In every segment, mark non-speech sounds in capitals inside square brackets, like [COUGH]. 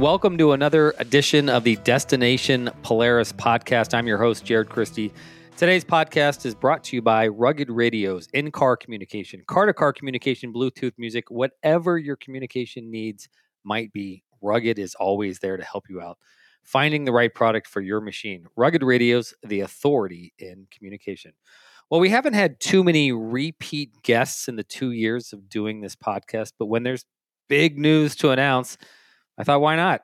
Welcome to another edition of the Destination Polaris podcast. I'm your host, Jared Christie. Today's podcast is brought to you by Rugged Radios, in car communication, car to car communication, Bluetooth music, whatever your communication needs might be. Rugged is always there to help you out. Finding the right product for your machine. Rugged Radios, the authority in communication. Well, we haven't had too many repeat guests in the two years of doing this podcast, but when there's big news to announce, I thought, why not?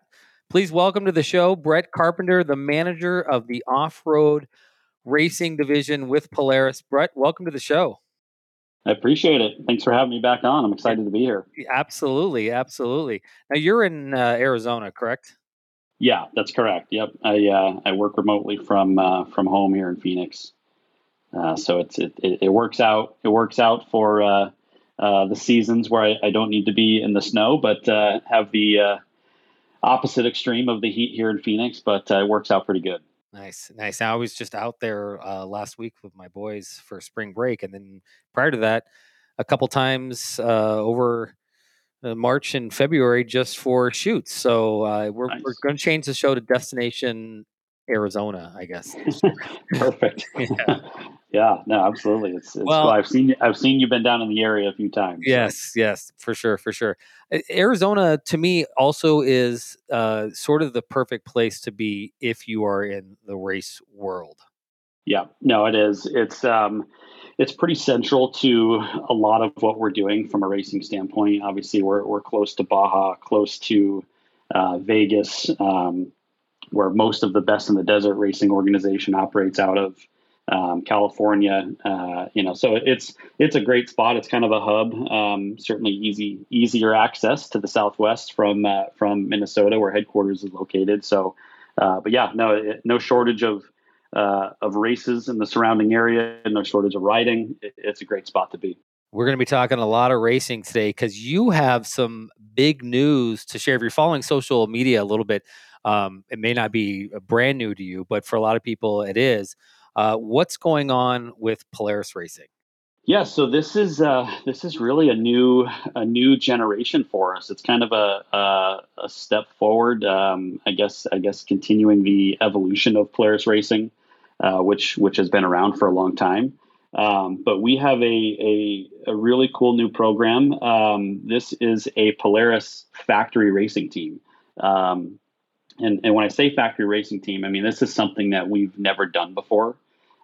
Please welcome to the show Brett Carpenter, the manager of the off road racing division with Polaris. Brett, welcome to the show. I appreciate it. Thanks for having me back on. I'm excited to be here. Absolutely, absolutely. Now you're in uh, Arizona, correct? Yeah, that's correct. Yep, I uh, I work remotely from uh, from home here in Phoenix, uh, so it's it, it, works out. It works out for uh, uh, the seasons where I, I, don't need to be in the snow, but have the opposite extreme of the heat here in Phoenix, but uh, it works out pretty good. Nice, nice. I was just out there uh, last week with my boys for spring break, and then prior to that, a couple times uh, over uh, March and February just for shoots. So uh, we're nice. we're going to change the show to Destination Arizona, I guess. [LAUGHS] Perfect. [LAUGHS] yeah. Yeah, no, absolutely. It's, it's well, cool. I've seen I've seen you've been down in the area a few times. Yes, yes, for sure, for sure. Arizona to me also is uh, sort of the perfect place to be if you are in the race world. Yeah, no, it is. It's um, it's pretty central to a lot of what we're doing from a racing standpoint. Obviously, we're we're close to Baja, close to uh, Vegas. Um, where most of the best in the desert racing organization operates out of um, California. Uh, you know, so it's it's a great spot. It's kind of a hub. Um, certainly easy easier access to the Southwest from uh, from Minnesota, where headquarters is located. So, uh, but yeah, no no shortage of uh, of races in the surrounding area, and no shortage of riding. It, it's a great spot to be. We're going to be talking a lot of racing today because you have some big news to share. If you're following social media a little bit, um, it may not be uh, brand new to you, but for a lot of people, it is. Uh, what's going on with Polaris Racing? Yeah, so this is uh, this is really a new a new generation for us. It's kind of a a, a step forward. Um, I guess I guess continuing the evolution of Polaris Racing, uh, which which has been around for a long time. Um, but we have a, a, a really cool new program. Um, this is a Polaris factory racing team. Um, and, and when I say factory racing team, I mean this is something that we've never done before.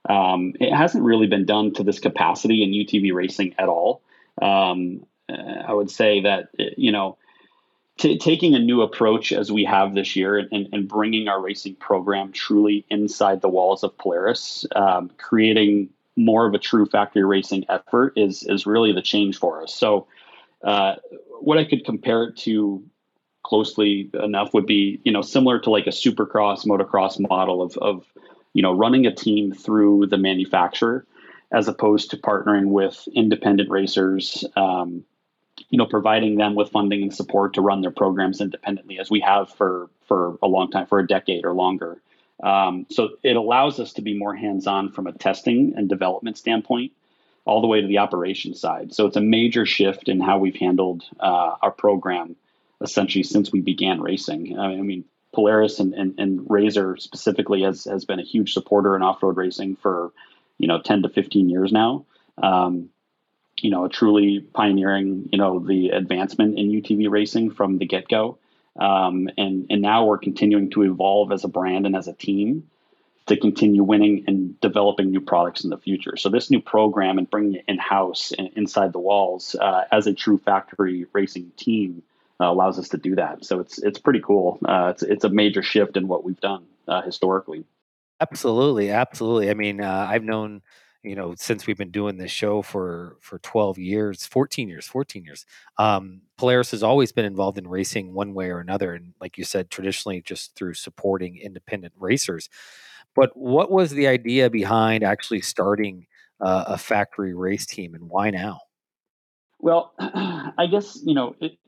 Um, it hasn't really been done to this capacity in UTV racing at all. Um, uh, I would say that you know, t- taking a new approach as we have this year and, and, bringing our racing program truly inside the walls of Polaris, um, creating more of a true factory racing effort is is really the change for us. So, uh, what I could compare it to closely enough would be you know similar to like a supercross motocross model of of you know running a team through the manufacturer as opposed to partnering with independent racers um, you know providing them with funding and support to run their programs independently as we have for for a long time for a decade or longer um, so it allows us to be more hands-on from a testing and development standpoint all the way to the operation side so it's a major shift in how we've handled uh, our program essentially since we began racing. I mean, Polaris and, and, and RZR specifically has, has been a huge supporter in off road racing for, you know, 10 to 15 years now. Um, you know, truly pioneering, you know, the advancement in UTV racing from the get go. Um, and, and now we're continuing to evolve as a brand and as a team to continue winning and developing new products in the future. So this new program and bringing it in house inside the walls uh, as a true factory racing team uh, allows us to do that. So it's it's pretty cool. Uh, it's it's a major shift in what we've done uh, historically. Absolutely, absolutely. I mean, uh, I've known you know since we've been doing this show for for 12 years 14 years 14 years um, polaris has always been involved in racing one way or another and like you said traditionally just through supporting independent racers but what was the idea behind actually starting uh, a factory race team and why now well [CLEARS THROAT] i guess you know it,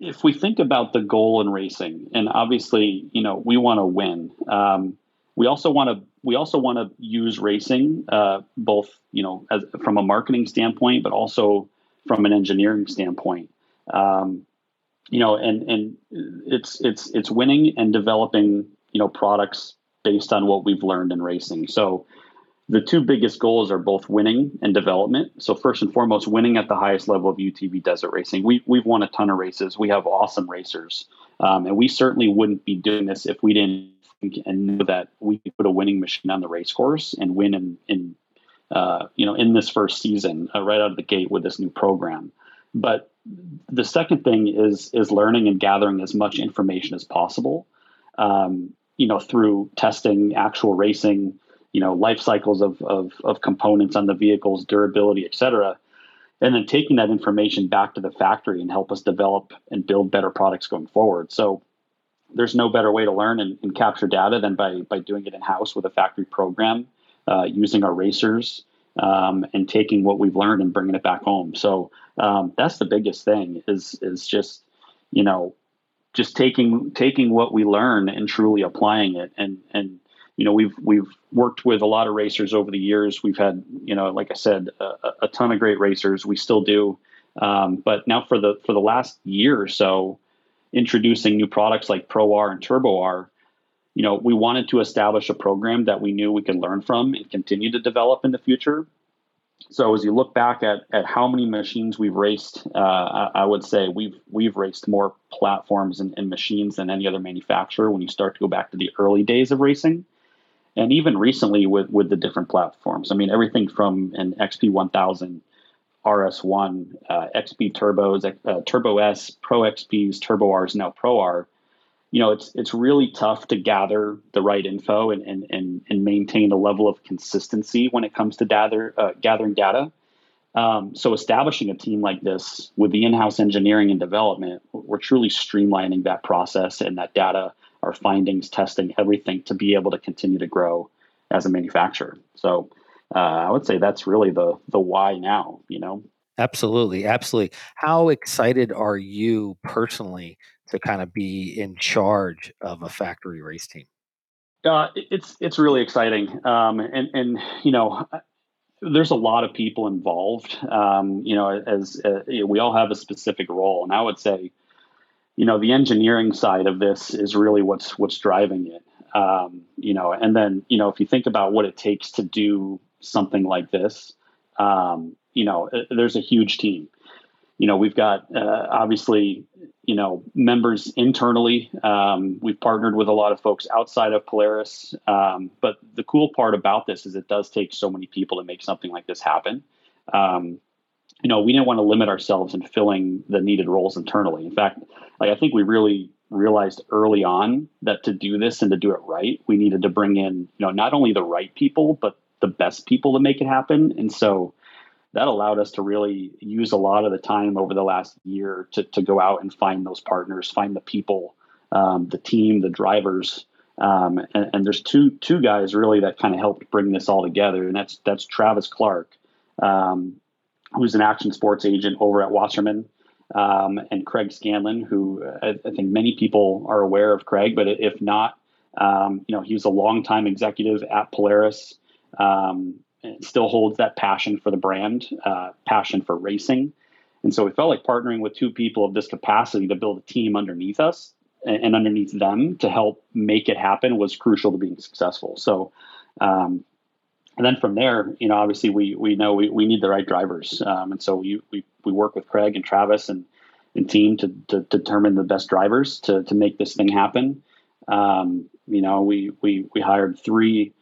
if we think about the goal in racing, and obviously, you know, we want to win. Um, we also want to we also want to use racing uh, both, you know, as, from a marketing standpoint, but also from an engineering standpoint. Um, you know, and and it's it's it's winning and developing you know products based on what we've learned in racing. So the two biggest goals are both winning and development. So first and foremost, winning at the highest level of UTV desert racing. We we've won a ton of races. We have awesome racers, um, and we certainly wouldn't be doing this if we didn't think and know that we could put a winning machine on the race course and win in, in uh, you know in this first season uh, right out of the gate with this new program. But the second thing is is learning and gathering as much information as possible. Um, you know, through testing, actual racing, you know, life cycles of, of, of components on the vehicles, durability, et cetera, and then taking that information back to the factory and help us develop and build better products going forward. So there's no better way to learn and, and capture data than by by doing it in house with a factory program, uh, using our racers, um, and taking what we've learned and bringing it back home. So um, that's the biggest thing is is just you know just taking taking what we learn and truly applying it and and you know we've we've worked with a lot of racers over the years we've had you know like i said a, a ton of great racers we still do um, but now for the for the last year or so introducing new products like pro r and turbo r you know, we wanted to establish a program that we knew we could learn from and continue to develop in the future. So as you look back at, at how many machines we've raced, uh, I, I, would say we've we've raced more platforms and, and, machines than any other manufacturer. When you start to go back to the early days of racing, and even recently with with the different platforms. I mean, everything from an XP 1000, RS1, uh, XP turbos, uh, Turbo S, Pro XPs, Turbo Rs, now Pro R you know, it's it's really tough to gather the right info and and and, and maintain a level of consistency when it comes to gather uh, gathering data. Um, so establishing a team like this with the in-house engineering and development, we're truly streamlining that process and that data, our findings, testing, everything to be able to continue to grow as a manufacturer. So uh, I would say that's really the the why now. You know. Absolutely, absolutely. How excited are you personally to kind of be in charge of a factory race team? Uh, it's it's really exciting, um, and and you know, there's a lot of people involved. Um, you know, as uh, we all have a specific role, and I would say, you know, the engineering side of this is really what's what's driving it. Um, you know, and then you know, if you think about what it takes to do something like this, um, you know, uh, there's a huge team you know, we've got uh, obviously, you know, members internally. Um, we've partnered with a lot of folks outside of Polaris. Um, but the cool part about this is it does take so many people to make something like this happen. Um, you know, we didn't want to limit ourselves in filling the needed roles internally. In fact, like I think we really realized early on that to do this and to do it right, we needed to bring in, you know, not only the right people, but the best people to make it happen. And so, that allowed us to really use a lot of the time over the last year to, to go out and find those partners, find the people, um, the team, the drivers. Um, and, and, there's two two guys really that kind of helped bring this all together, and that's that's Travis Clark, um, who's an action sports agent over at Wasserman, um, and Craig Scanlon, who I, I, think many people are aware of Craig, but if not, um, you know, he was a longtime executive at Polaris. Um, still holds that passion for the brand, uh, passion for racing. And so we felt like partnering with two people of this capacity to build a team underneath us and, and underneath them to help make it happen was crucial to being successful. So, um, and then from there, you know, obviously we we know we, we need the right drivers, um, and so we, we we work with Craig and Travis and and team to, to, determine the best drivers to to make this thing happen. Um, you know, we we we hired three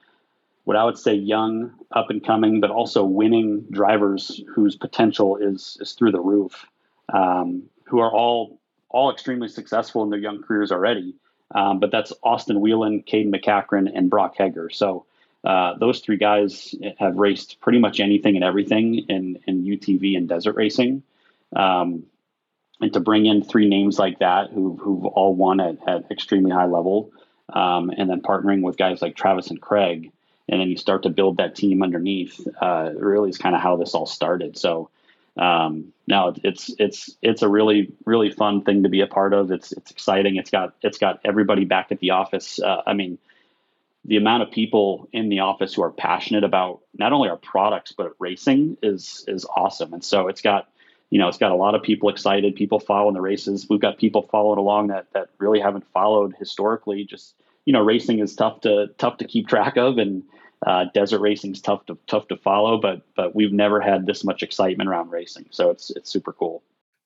what I would say young, up and coming, but also winning drivers whose potential is is through the roof, um, who are all all extremely successful in their young careers already. Um, but that's Austin Whelan, Cayden MacCachren, and Brock Heger. So uh, those three guys have raced pretty much anything and everything in, in UTV and desert racing. Um, and to bring in three names like that who, who've all won at, at extremely high level, um, and then partnering with guys like Travis and Craig, and then you start to build that team underneath. Uh, really, is kind of how this all started. So um, now it's it's it's a really really fun thing to be a part of. It's it's exciting. It's got it's got everybody back at the office. Uh, I mean, the amount of people in the office who are passionate about not only our products but racing is is awesome. And so it's got you know, it's got a lot of people excited, people following the races. We've got people following along that that really haven't followed historically. Just you know, racing is tough to tough to keep track of, and uh, desert racing is tough to tough to follow. But but we've never had this much excitement around racing, so it's it's super cool.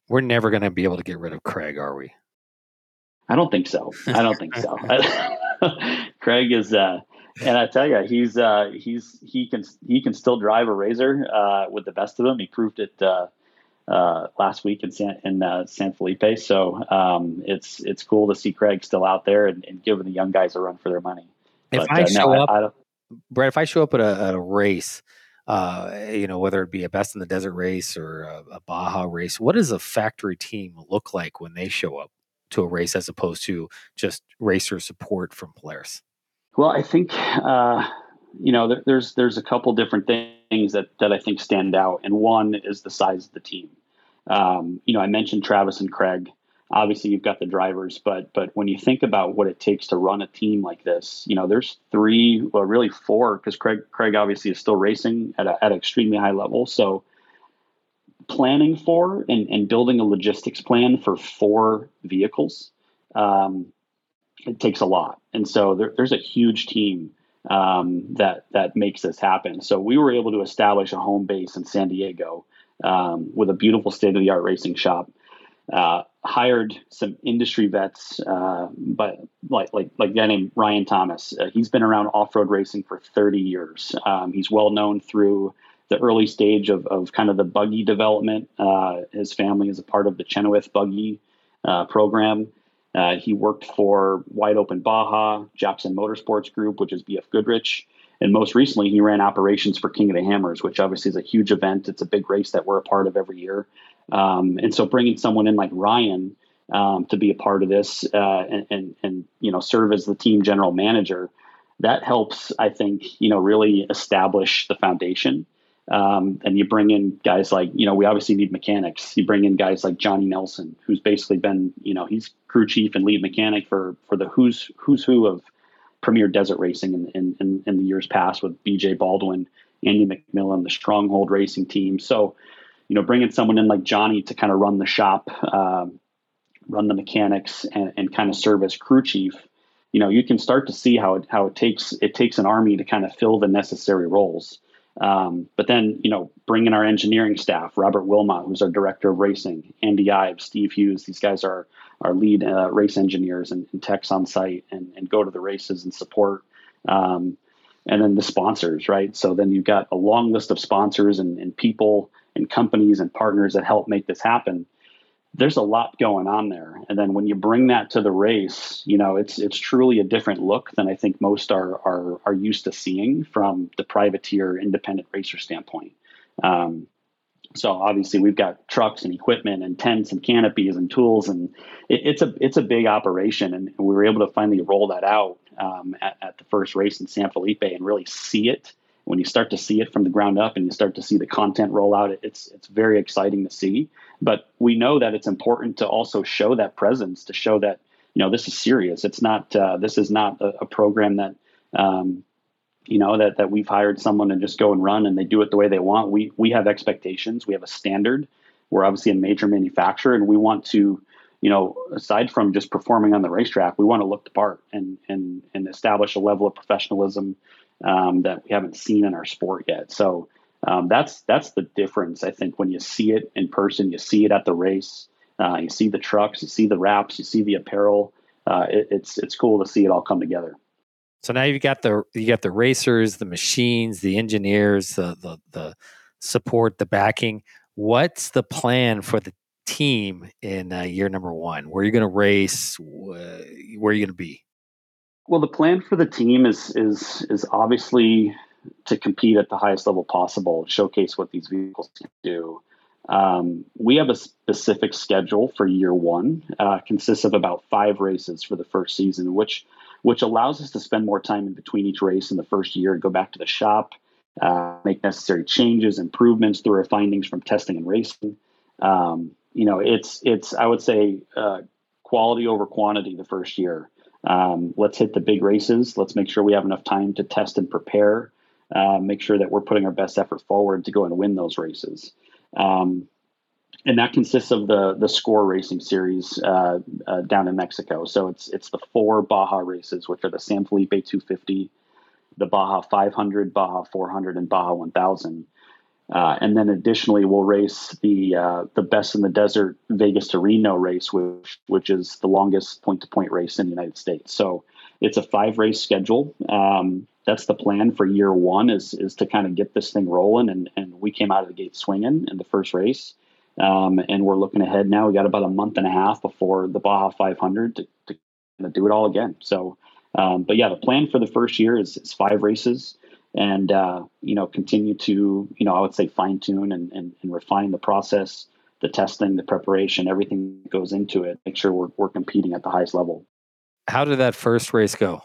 We're never going to be able to get rid of Craig, are we? I don't think so. I don't think so. [LAUGHS] [LAUGHS] Craig is, uh, and I tell you, he's uh, he's he can he can still drive a RZR uh, with the best of them. He proved it uh, uh, last week in San in uh, San Felipe. So um, it's it's cool to see Craig still out there and, and, giving the young guys a run for their money. If but, I show no, up, I, I Brett, if I show up at a, at a race. you know, whether it be a best in the desert race or a, a Baja race, what does a factory team look like when they show up? to a race as opposed to just racer support from Polaris? Well, I think uh, you know there, there's there's a couple different things that that I think stand out, and one is the size of the team. Um, you know, I mentioned Travis and Craig. Obviously, you've got the drivers, but but when you think about what it takes to run a team like this, you know, there's three, well, really four, because Craig Craig obviously is still racing at a, at an extremely high level. So planning for and, and building a logistics plan for four vehicles, um, it takes a lot. And so there, there's a huge team um, that that makes this happen. So we were able to establish a home base in San Diego um, with a beautiful state of the art racing shop. Uh, hired some industry vets, uh, but like like like a guy named Ryan Thomas. Uh, he's been around off road racing for 30 years. Um, he's well known through the early stage of, of kind of the buggy development. Uh, his family is a part of the Chenoweth buggy uh, program. Uh, he worked for Wide Open Baja, Jackson Motorsports Group, which is BF Goodrich. And most recently, he ran operations for King of the Hammers, which obviously is a huge event. It's a big race that we're a part of every year. Um, and so bringing someone in like Ryan um, to be a part of this uh, and, and, and, you know, serve as the team general manager, that helps, I think, you know, really establish the foundation. Um, and you bring in guys like, you know, we obviously need mechanics. You bring in guys like Johnny Nelson, who's basically been, you know, he's crew chief and lead mechanic for for the who's who's who of premier desert racing in, in, in, in the years past with BJ Baldwin, Andy McMillan, the Stronghold Racing team. So, you know, bringing someone in like Johnny to kind of run the shop, um, run the mechanics, and, and kind of serve as crew chief. You know, you can start to see how it how it takes it takes an army to kind of fill the necessary roles. Um, but then, you know, bring in our engineering staff, Robert Wilmot, who's our director of racing, Andy Ives, Steve Hughes. These guys are our lead uh, race engineers and, and, techs on site and, and, go to the races and support. Um, and then the sponsors, right? So then you've got a long list of sponsors and, and people and companies and partners that help make this happen there's a lot going on there. And then when you bring that to the race, you know, it's it's truly a different look than I think most are are are used to seeing from the privateer independent racer standpoint. Um, so obviously we've got trucks and equipment and tents and canopies and tools and it, it's a it's a big operation and we were able to finally roll that out um, at, at the first race in San Felipe and really see it when you start to see it from the ground up and you start to see the content roll out, it's it's very exciting to see. But we know that it's important to also show that presence, to show that you know this is serious. It's not uh, this is not a, a program that um, you know that that we've hired someone to just go and run and they do it the way they want. We we have expectations. We have a standard. We're obviously a major manufacturer, and we want to you know, aside from just performing on the racetrack, we want to look the part and and and establish a level of professionalism um, that we haven't seen in our sport yet. So um, that's that's the difference. I think when you see it in person, you see it at the race, uh, you see the trucks, you see the wraps, you see the apparel. Uh, it, it's it's cool to see it all come together. So now you've got the you got the racers, the machines, the engineers, the the, the support, the backing. What's the plan for the team in uh, year number one? Where are you going to race? Where are you going to be? Well, the plan for the team is is is obviously to compete at the highest level possible, showcase what these vehicles can do. Um, we have a specific schedule for year one, uh, consists of about five races for the first season, which which allows us to spend more time in between each race in the first year, and go back to the shop, uh, make necessary changes, improvements through our findings from testing and racing. Um, you know, it's it's I would say uh, quality over quantity the first year. Um, let's hit the big races. Let's make sure we have enough time to test and prepare. Uh, make sure that we're putting our best effort forward to go and win those races. Um, and that consists of the the Score Racing Series uh, uh, down in Mexico. So it's it's the four Baja races, which are the San Felipe 250, the Baja 500, Baja 400, and Baja 1000. Uh, and then additionally, we'll race the uh, the Best in the Desert Vegas to Reno race, which which is the longest point to point race in the United States. So it's a five race schedule. Um, that's the plan for year one is is to kind of get this thing rolling. And and we came out of the gate swinging in the first race, um, and we're looking ahead now. We got about a month and a half before the Baja 500 to, to do it all again. So, um, but yeah, the plan for the first year is, is five races and uh, you know continue to you know I would say fine tune and, and, and, refine the process, the testing, the preparation, everything that goes into it. Make sure we're we're competing at the highest level. How did that first race go?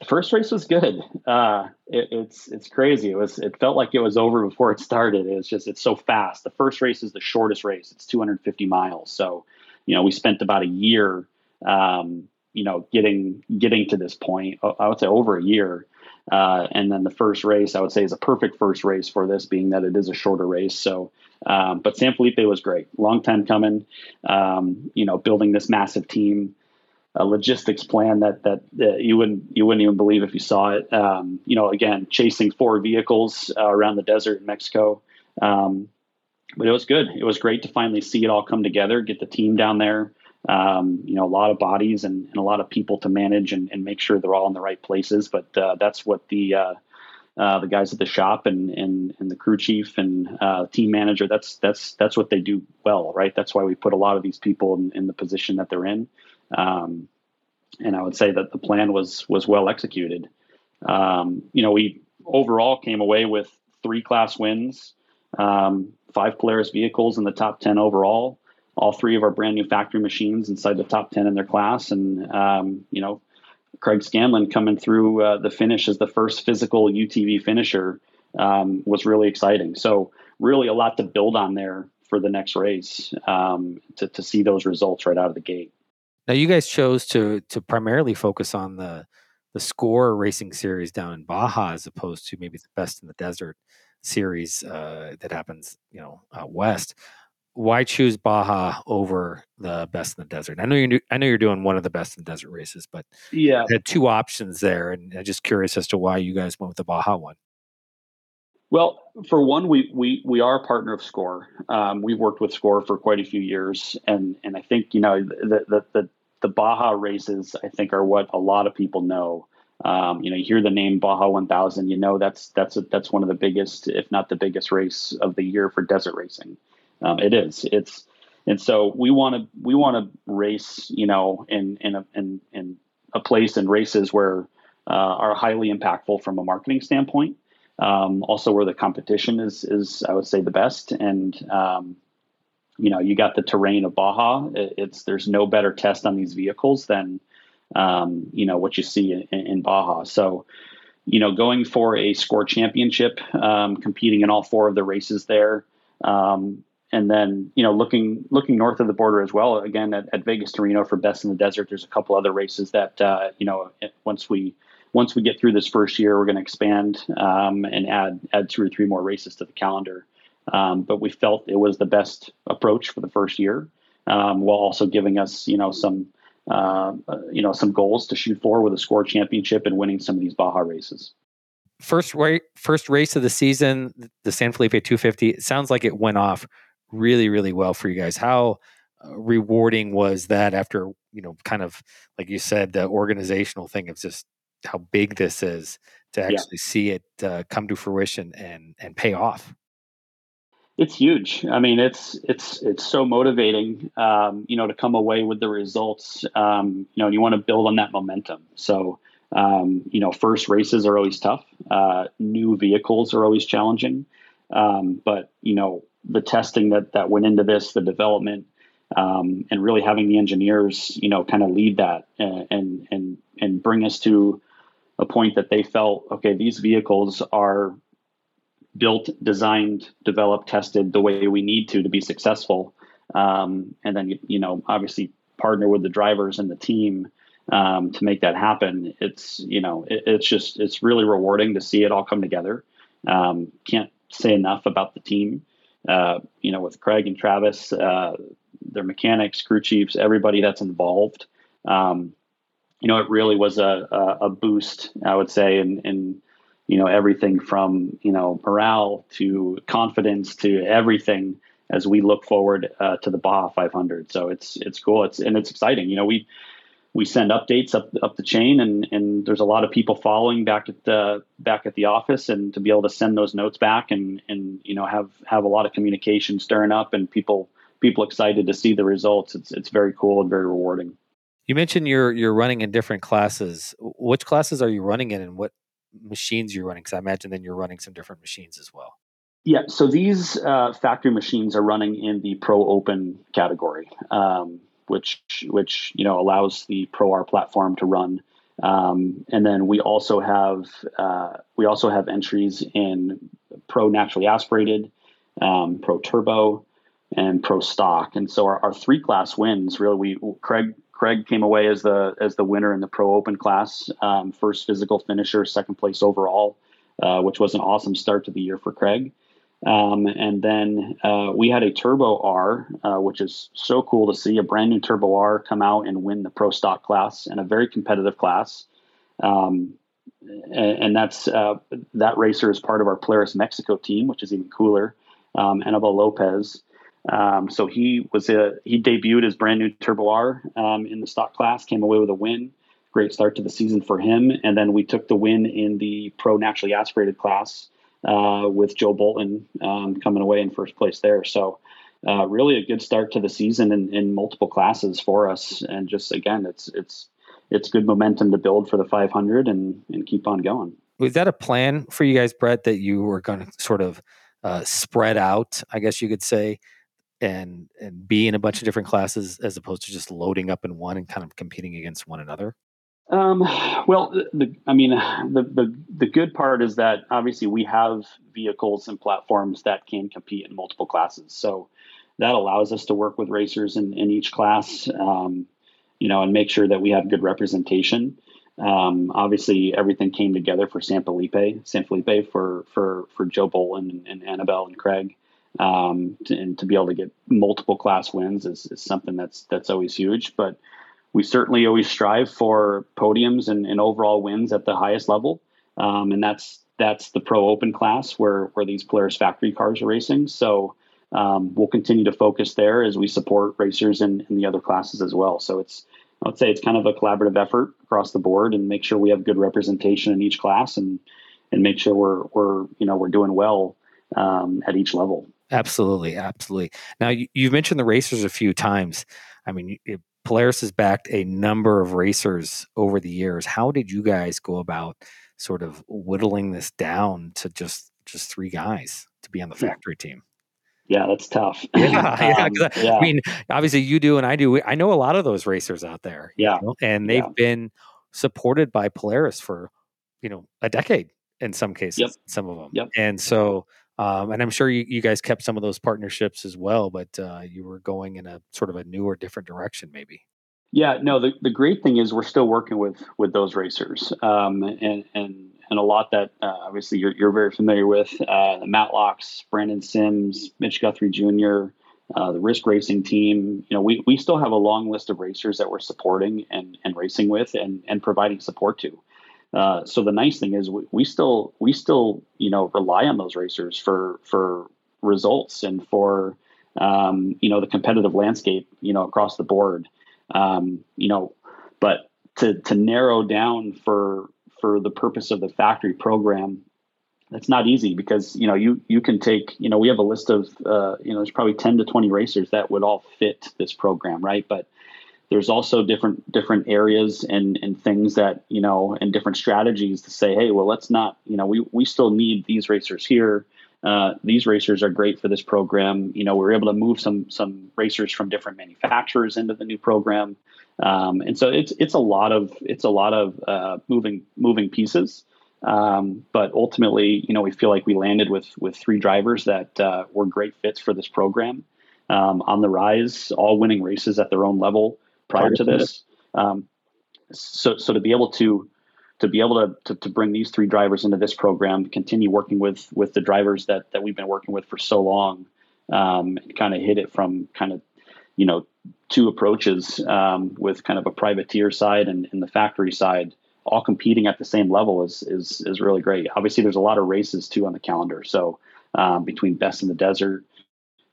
The first race was good. Uh, it, it's it's crazy. It was it felt like it was over before it started. It was just it's so fast. The first race is the shortest race. It's 250 miles. So you know we spent about a year. Um, you know, getting getting to this point, I would say over a year, uh, and then the first race, I would say, is a perfect first race for this, being that it is a shorter race. So, um, but San Felipe was great. Long time coming. Um, you know, building this massive team, a logistics plan that that you wouldn't you wouldn't even believe if you saw it. Um, you know, again, chasing four vehicles uh, around the desert in Mexico. Um, but it was good. It was great to finally see it all come together, get the team down there um, you know, a lot of bodies and, and, a lot of people to manage and, and, make sure they're all in the right places. But uh, that's what the uh, uh, the guys at the shop and and, and the crew chief and uh, team manager. That's that's that's what they do well, right? That's why we put a lot of these people in, in the position that they're in. Um, and I would say that the plan was was well executed. Um, you know, we overall came away with three class wins, um, five Polaris vehicles in the top ten overall all three of our brand new factory machines inside the top 10 in their class. And, um, you know, Craig Scanlon coming through uh, the finish as the first physical UTV finisher um, was really exciting. So, really a lot to build on there for the next race um, to, to see those results right out of the gate. Now, you guys chose to to primarily focus on the the score racing series down in Baja as opposed to maybe the best in the desert series uh, that happens, you know, out west why choose Baja over the best in the desert? I know you're I know you're doing one of the best in the desert races, but yeah, had two options there, and I'm just curious as to why you guys went with the Baja one. Well, for one, we we we are a partner of Score. Um, we've worked with Score for quite a few years, and and I think you know the the the, the Baja races I think are what a lot of people know. Um, you know, you hear the name Baja 1000, you know that's that's a, that's one of the biggest, if not the biggest, race of the year for desert racing. Um, it is. It's and so we want to we want to race, you know, in in a in, in a place in races where uh, are highly impactful from a marketing standpoint. Um, also, where the competition is is I would say the best, and um, you know, you got the terrain of Baja. It's there's no better test on these vehicles than um, you know what you see in, in, Baja. So, you know, going for a score championship, um, competing in all four of the races there. Um, and then you know looking looking north of the border as well again at, at Vegas to Reno for best in the desert there's a couple other races that uh, you know once we once we get through this first year we're going to expand um, and add add two or three more races to the calendar um, but we felt it was the best approach for the first year um, while also giving us you know some uh, you know some goals to shoot for with a score championship and winning some of these Baja races first race, first race of the season, the San Felipe 250. It sounds like it went off really, really well for you guys. How uh, rewarding was that after, you know, kind of like you said, the organizational thing of just how big this is to actually yeah. see it uh, come to fruition and and pay off? It's huge. I mean, it's it's it's so motivating, um, you know, to come away with the results. Um, you know, and you want to build on that momentum. So, um, you know, first races are always tough. Uh, new vehicles are always challenging. Um, but you know, the testing that that went into this, the development, um, and really having the engineers, you know, kind of lead that and, and and bring us to a point that they felt okay, these vehicles are built, designed, developed, tested the way we need to to be successful. Um, and then you know, obviously partner with the drivers and the team um, to make that happen. It's you know, it, it's just it's really rewarding to see it all come together. Um, can't say enough about the team uh, you know, with Craig and Travis, uh, their mechanics, crew chiefs, everybody that's involved. Um, you know, it really was a, a, a boost, I would say, in, in, you know, everything from, you know, morale to confidence to everything as we look forward uh, to the Baja 500. So it's, it's cool. It's, and it's exciting. You know, we, we send updates up up the chain and and there's a lot of people following back at the back at the office and to be able to send those notes back and and you know have have a lot of communication stirring up and people people excited to see the results it's it's very cool and very rewarding you mentioned you're you're running in different classes. Which classes are you running in, and what machines you're running? Because I imagine then you're running some different machines as well. Yeah, so these uh, factory machines are running in the Pro Open category, um, which which you know allows the Pro R platform to run. Um, and then we also have uh, we also have entries in Pro Naturally Aspirated, um, Pro Turbo, and Pro Stock. And so our, our three class wins really we Craig Craig came away as the as the winner in the Pro Open class, um, first physical finisher, second place overall, uh, which was an awesome start to the year for Craig. Um, and then uh, we had a Turbo R, uh, which is so cool to see a brand new Turbo R come out and win the Pro Stock class in a very competitive class. Um, and, and, that's uh, that racer is part of our Polaris Mexico team, which is even cooler. Um, Lopez. Um, so he was a he debuted his brand new Turbo R um, in the stock class, came away with a win. Great start to the season for him, and then we took the win in the Pro Naturally Aspirated class uh, with Joe Bolton um, coming away in first place there. So. Uh, really a good start to the season in, in multiple classes for us, and just again, it's it's it's good momentum to build for the 500 and and keep on going. Was that a plan for you guys, Brett, that you were going to sort of uh, spread out? I guess you could say and and be in a bunch of different classes as opposed to just loading up in one and kind of competing against one another? Um, well, the, I mean, the, the the good part is that obviously we have vehicles and platforms that can compete in multiple classes, so that allows us to work with racers in, in each class, um, you know, and make sure that we have good representation. Um, obviously, everything came together for San Felipe, San Felipe for for for Joe Bolton and, and Annabelle and Craig um, to, and to be able to get multiple class wins is, is, something that's that's always huge. But we certainly always strive for podiums and, and overall wins at the highest level, um, and that's that's the Pro Open class where where these Polaris factory cars are racing. So um, we'll continue to focus there as we support racers in, in the other classes as well. So it's I would say it's kind of a collaborative effort across the board and make sure we have good representation in each class and and make sure we're we're you know we're doing well um, at each level. Absolutely, absolutely. Now you, have mentioned the racers a few times. I mean, it, Polaris has backed a number of racers over the years. How did you guys go about sort of whittling this down to just just three guys to be on the factory team? Yeah, that's tough. [LAUGHS] [LAUGHS] Yeah, um, yeah, yeah, I mean, obviously you do and I do. I know a lot of those racers out there. Yeah, you know, and they've yeah. been supported by Polaris for you know a decade in some cases. Yep. Some of them. Yep. And so um, and I'm sure you, you, guys kept some of those partnerships as well, but uh, you were going in a sort of a new or different direction, maybe. Yeah, no. The, the great thing is we're still working with with those racers, um, and and and a lot that uh, obviously you're you're very familiar with uh, the Matlocks, Brandon Sims, Mitch Guthrie Jr., uh, the Risk Racing team. You know, we we still have a long list of racers that we're supporting and and racing with and and providing support to. Uh, so the nice thing is we, we still we still you know rely on those racers for for results and for um, you know the competitive landscape you know across the board. Um, you know, but to to narrow down for for the purpose of the factory program, that's not easy because you know you you can take you know we have a list of uh, you know there's probably 10 to 20 racers that would all fit this program right but there's also different different areas and and things that you know and different strategies to say hey well let's not you know we we still need these racers here. Uh, these racers are great for this program. You know we are able to move some some racers from different manufacturers into the new program. Um, and so it's it's a lot of it's a lot of uh, moving moving pieces. Um, but ultimately you know we feel like we landed with with three drivers that uh, were great fits for this program. Um, on the rise all winning races at their own level prior to this. Um, so, so to be able to to be able to, to, to bring these three drivers into this program, continue working with with the drivers that that we've been working with for so long, um, and kind of hit it from kind of you know two approaches um, with kind of a privateer side and, and the factory side all competing at the same level is is is really great. Obviously, there's a lot of races too on the calendar. So um, between Best in the Desert,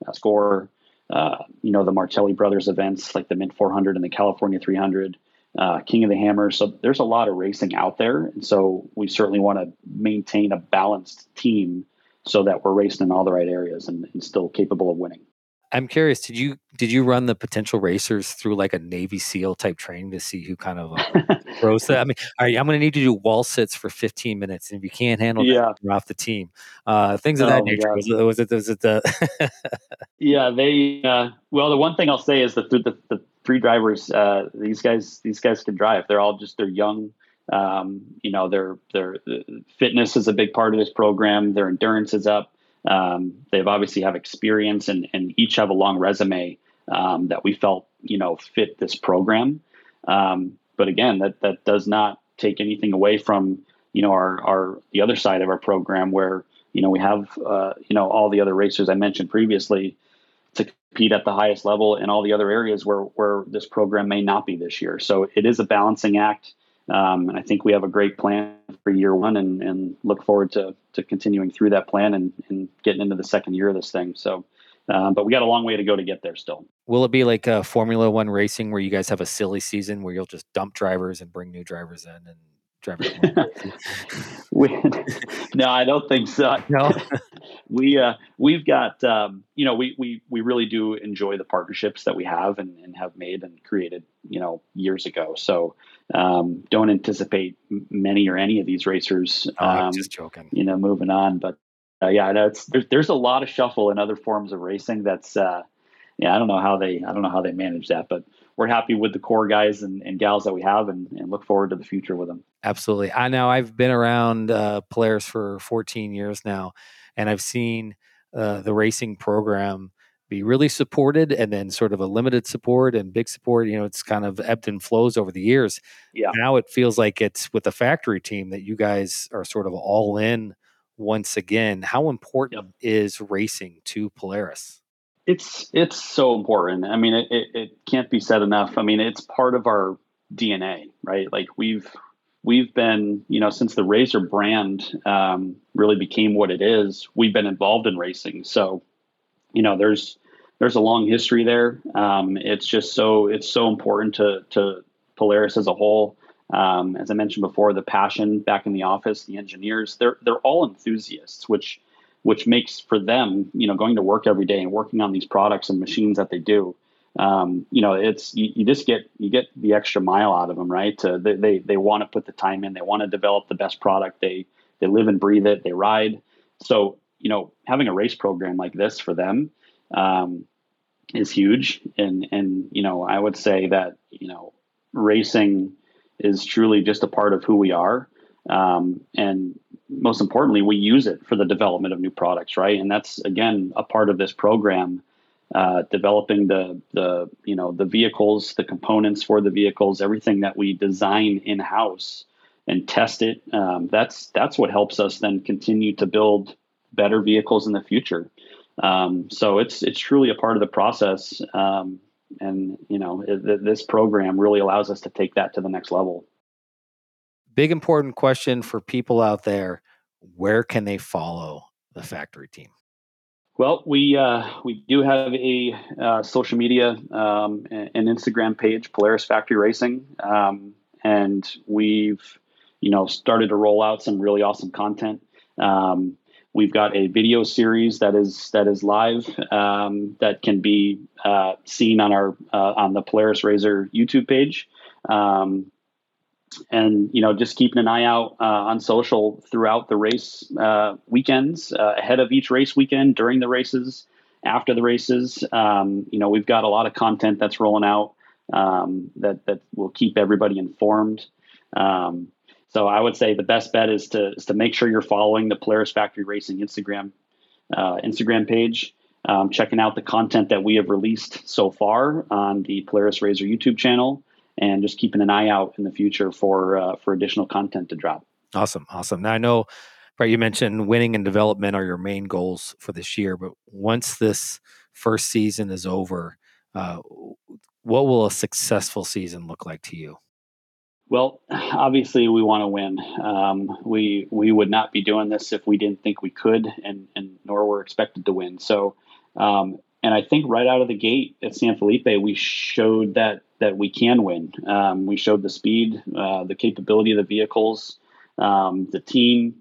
uh, Score, uh, you know the Martelli Brothers events like the Mint 400 and the California 300, uh, King of the Hammer. So there's a lot of racing out there, and so we certainly want to maintain a balanced team so that we're racing in all the right areas and, and still capable of winning. I'm curious. Did you did you run the potential racers through like a Navy SEAL type training to see who kind of uh, throws that? I mean, all right, I'm going to need you to do wall sits for 15 minutes, and if you can't handle yeah. that, you're off the team. Uh, things of oh, that nature. Was, was, it? Was it the? [LAUGHS] yeah, they. Uh, well, the one thing I'll say is that the, the, the three drivers, uh, these guys, these guys can drive. They're all just they're young. Um, you know, their their fitness is a big part of this program. Their endurance is up. Um, they've obviously have experience and, and each have a long resume um, that we felt you know fit this program. Um, but again, that that does not take anything away from you know our our the other side of our program where you know we have uh, you know all the other racers I mentioned previously to compete at the highest level in all the other areas where where this program may not be this year. So it is a balancing act. Um, and I think we have a great plan for year one and, and look forward to, to continuing through that plan and, and getting into the second year of this thing. So, um, but we got a long way to go to get there still. Will it be like a Formula One racing where you guys have a silly season where you'll just dump drivers and bring new drivers in and we, [LAUGHS] [LAUGHS] no, I don't think so. No, [LAUGHS] we uh, we've got um, you know we we we really do enjoy the partnerships that we have and, and have made and created you know years ago. So um, don't anticipate many or any of these racers. Oh, um, just joking. You know, moving on, but uh, yeah, no, it's there's there's a lot of shuffle in other forms of racing. That's uh, yeah, I don't know how they I don't know how they manage that, but we're happy with the core guys and, and gals that we have and, and, look forward to the future with them. Absolutely. I know I've been around uh, Polaris for 14 years now, and I've seen uh, the racing program be really supported and then sort of a limited support and big support. You know, it's kind of ebbed and flows over the years. Yeah. Now it feels like it's with the factory team that you guys are sort of all in once again. How important yep. is racing to Polaris? It's it's so important. I mean, it, it, it can't be said enough. I mean, it's part of our DNA, right? Like we've we've been, you know, since the RZR brand um, really became what it is, we've been involved in racing. So, you know, there's there's a long history there. Um, it's just so it's so important to to Polaris as a whole. Um, as I mentioned before, the passion back in the office, the engineers, they're they're all enthusiasts, which which makes for them, you know, going to work every day and working on these products and machines that they do. Um, you know, it's you, you, just get you get the extra mile out of them, right? To, they they, they want to put the time in. They want to develop the best product. They they live and breathe it. They ride. So you know, having a race program like this for them um, is huge. And and you know, I would say that you know, racing is truly just a part of who we are. Um, and most importantly, we use it for the development of new products, right? And that's again a part of this program, uh, developing the the you know the vehicles, the components for the vehicles, everything that we design in house and test it. Um, that's that's what helps us then continue to build better vehicles in the future. Um, so it's it's truly a part of the process, um, and you know it, this program really allows us to take that to the next level big important question for people out there where can they follow the factory team well we uh, we do have a uh, social media um, an instagram page polaris factory racing. Um, and we've you know started to roll out some really awesome content. Um, we've got a video series that is that is live um, that can be uh, seen on our uh, on the polaris RZR youtube page. Um, and you know just keeping an eye out uh, on social throughout the race uh, weekends uh, ahead of each race weekend during the races after the races. Um, you know we've got a lot of content that's rolling out um, that that will keep everybody informed. Um, so I would say the best bet is to is to make sure you're following the Polaris Factory Racing Instagram uh, Instagram page. Um, checking out the content that we have released so far on the Polaris RZR YouTube channel and just keeping an eye out in the future for uh, for additional content to drop. Awesome, awesome. Now I know Right. You mentioned winning and development are your main goals for this year, but once this first season is over, uh, what will a successful season look like to you? Well, obviously, we want to win. Um, we we would not be doing this if we didn't think we could, and and nor were expected to win. So, um, and I think right out of the gate at San Felipe, we showed that that we can win. Um, we showed the speed, uh, the capability of the vehicles, um, the team,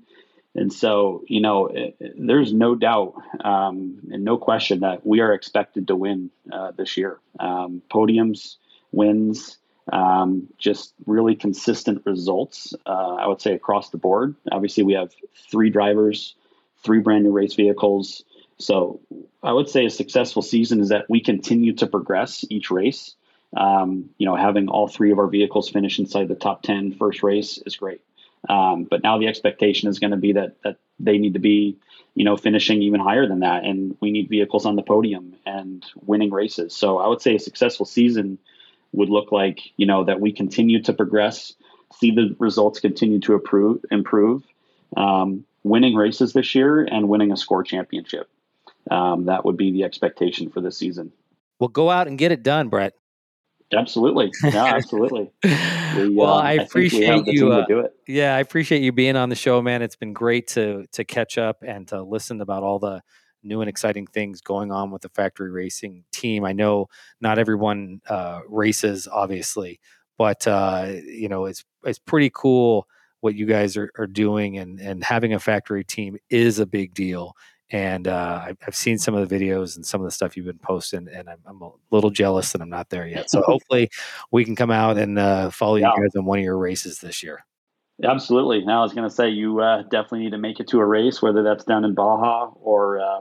and so you know, it, it, there's no doubt um, and no question that we are expected to win uh, this year. Um, podiums, wins um, just really consistent results, uh, I would say, across the board. Obviously, we have three drivers, three brand new race vehicles. So I would say a successful season is that we continue to progress each race. Um, you know, having all three of our vehicles finish inside the top 10 first race is great. Um, but now the expectation is going to be that that they need to be, you know, finishing even higher than that, and we need vehicles on the podium and winning races. So I would say a successful season would look like, you know, that we continue to progress, see the results continue to improve, improve, um, winning races this year and winning a SCORE championship. Um, that would be the expectation for this season. Well, go out and get it done, Brett. Absolutely. [LAUGHS] Yeah, absolutely. We, well, um, I appreciate I you. Uh, yeah, I appreciate you being on the show, man. It's been great to to catch up and to listen about all the new and exciting things going on with the factory racing team. I know not everyone uh, races, obviously, but uh, you know it's it's pretty cool what you guys are, are doing, and and having a factory team is a big deal. And uh, I've, I've seen some of the videos and some of the stuff you've been posting, and I'm, I'm a little jealous that I'm not there yet. So [LAUGHS] hopefully, we can come out and uh, follow yeah. you guys on one of your races this year. Absolutely. Now I was going to say you uh, definitely need to make it to a race, whether that's down in Baja or uh,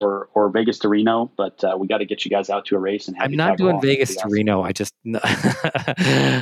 or or Vegas to Reno. But uh, we got to get you guys out to a race and. I'm not doing Vegas to awesome. Reno. I just [LAUGHS]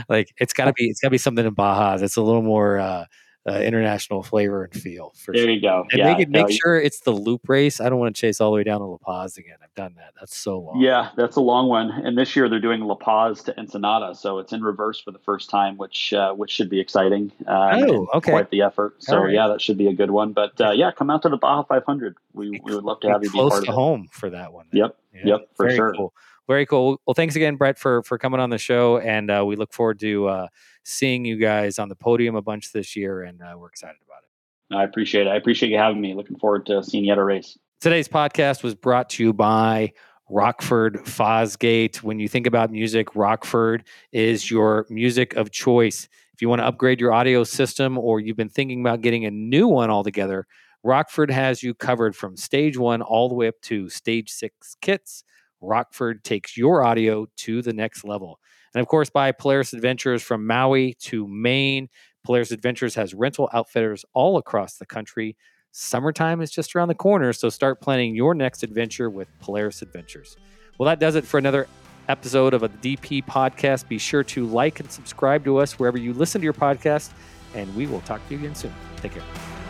like it's got to be it's got to be something in Baja that's a little more uh, uh, international flavor and feel. For there sure. you go. And yeah, make, it, make no, sure it's the loop race. I don't want to chase all the way down to La Paz again. I've done that. That's so long. Yeah, that's a long one. And this year they're doing La Paz to Ensenada, so it's in reverse for the first time, which uh, which should be exciting. Uh, oh, okay. Quite the effort. So right. yeah, that should be a good one. But uh, yeah, come out to the Baja 500. We, we would love to have you be close part to home for that one. Yep. Yeah. Yep. For Very sure. Cool. Very cool. Well, thanks again, Brett, for for coming on the show, and uh, we look forward to uh, seeing you guys on the podium a bunch this year, and uh, we're excited about it. I appreciate it. I appreciate you having me. Looking forward to seeing you at a race. Today's podcast was brought to you by Rockford Fosgate. When you think about music, Rockford is your music of choice. If you want to upgrade your audio system or you've been thinking about getting a new one altogether, Rockford has you covered from stage one all the way up to stage six kits. Rockford takes your audio to the next level. And of course, by Polaris Adventures from Maui to Maine. Polaris Adventures has rental outfitters all across the country. Summertime is just around the corner, so start planning your next adventure with Polaris Adventures. Well, that does it for another episode of a DP podcast. Be sure to like and subscribe to us wherever you listen to your podcast, and we will talk to you again soon. Take care.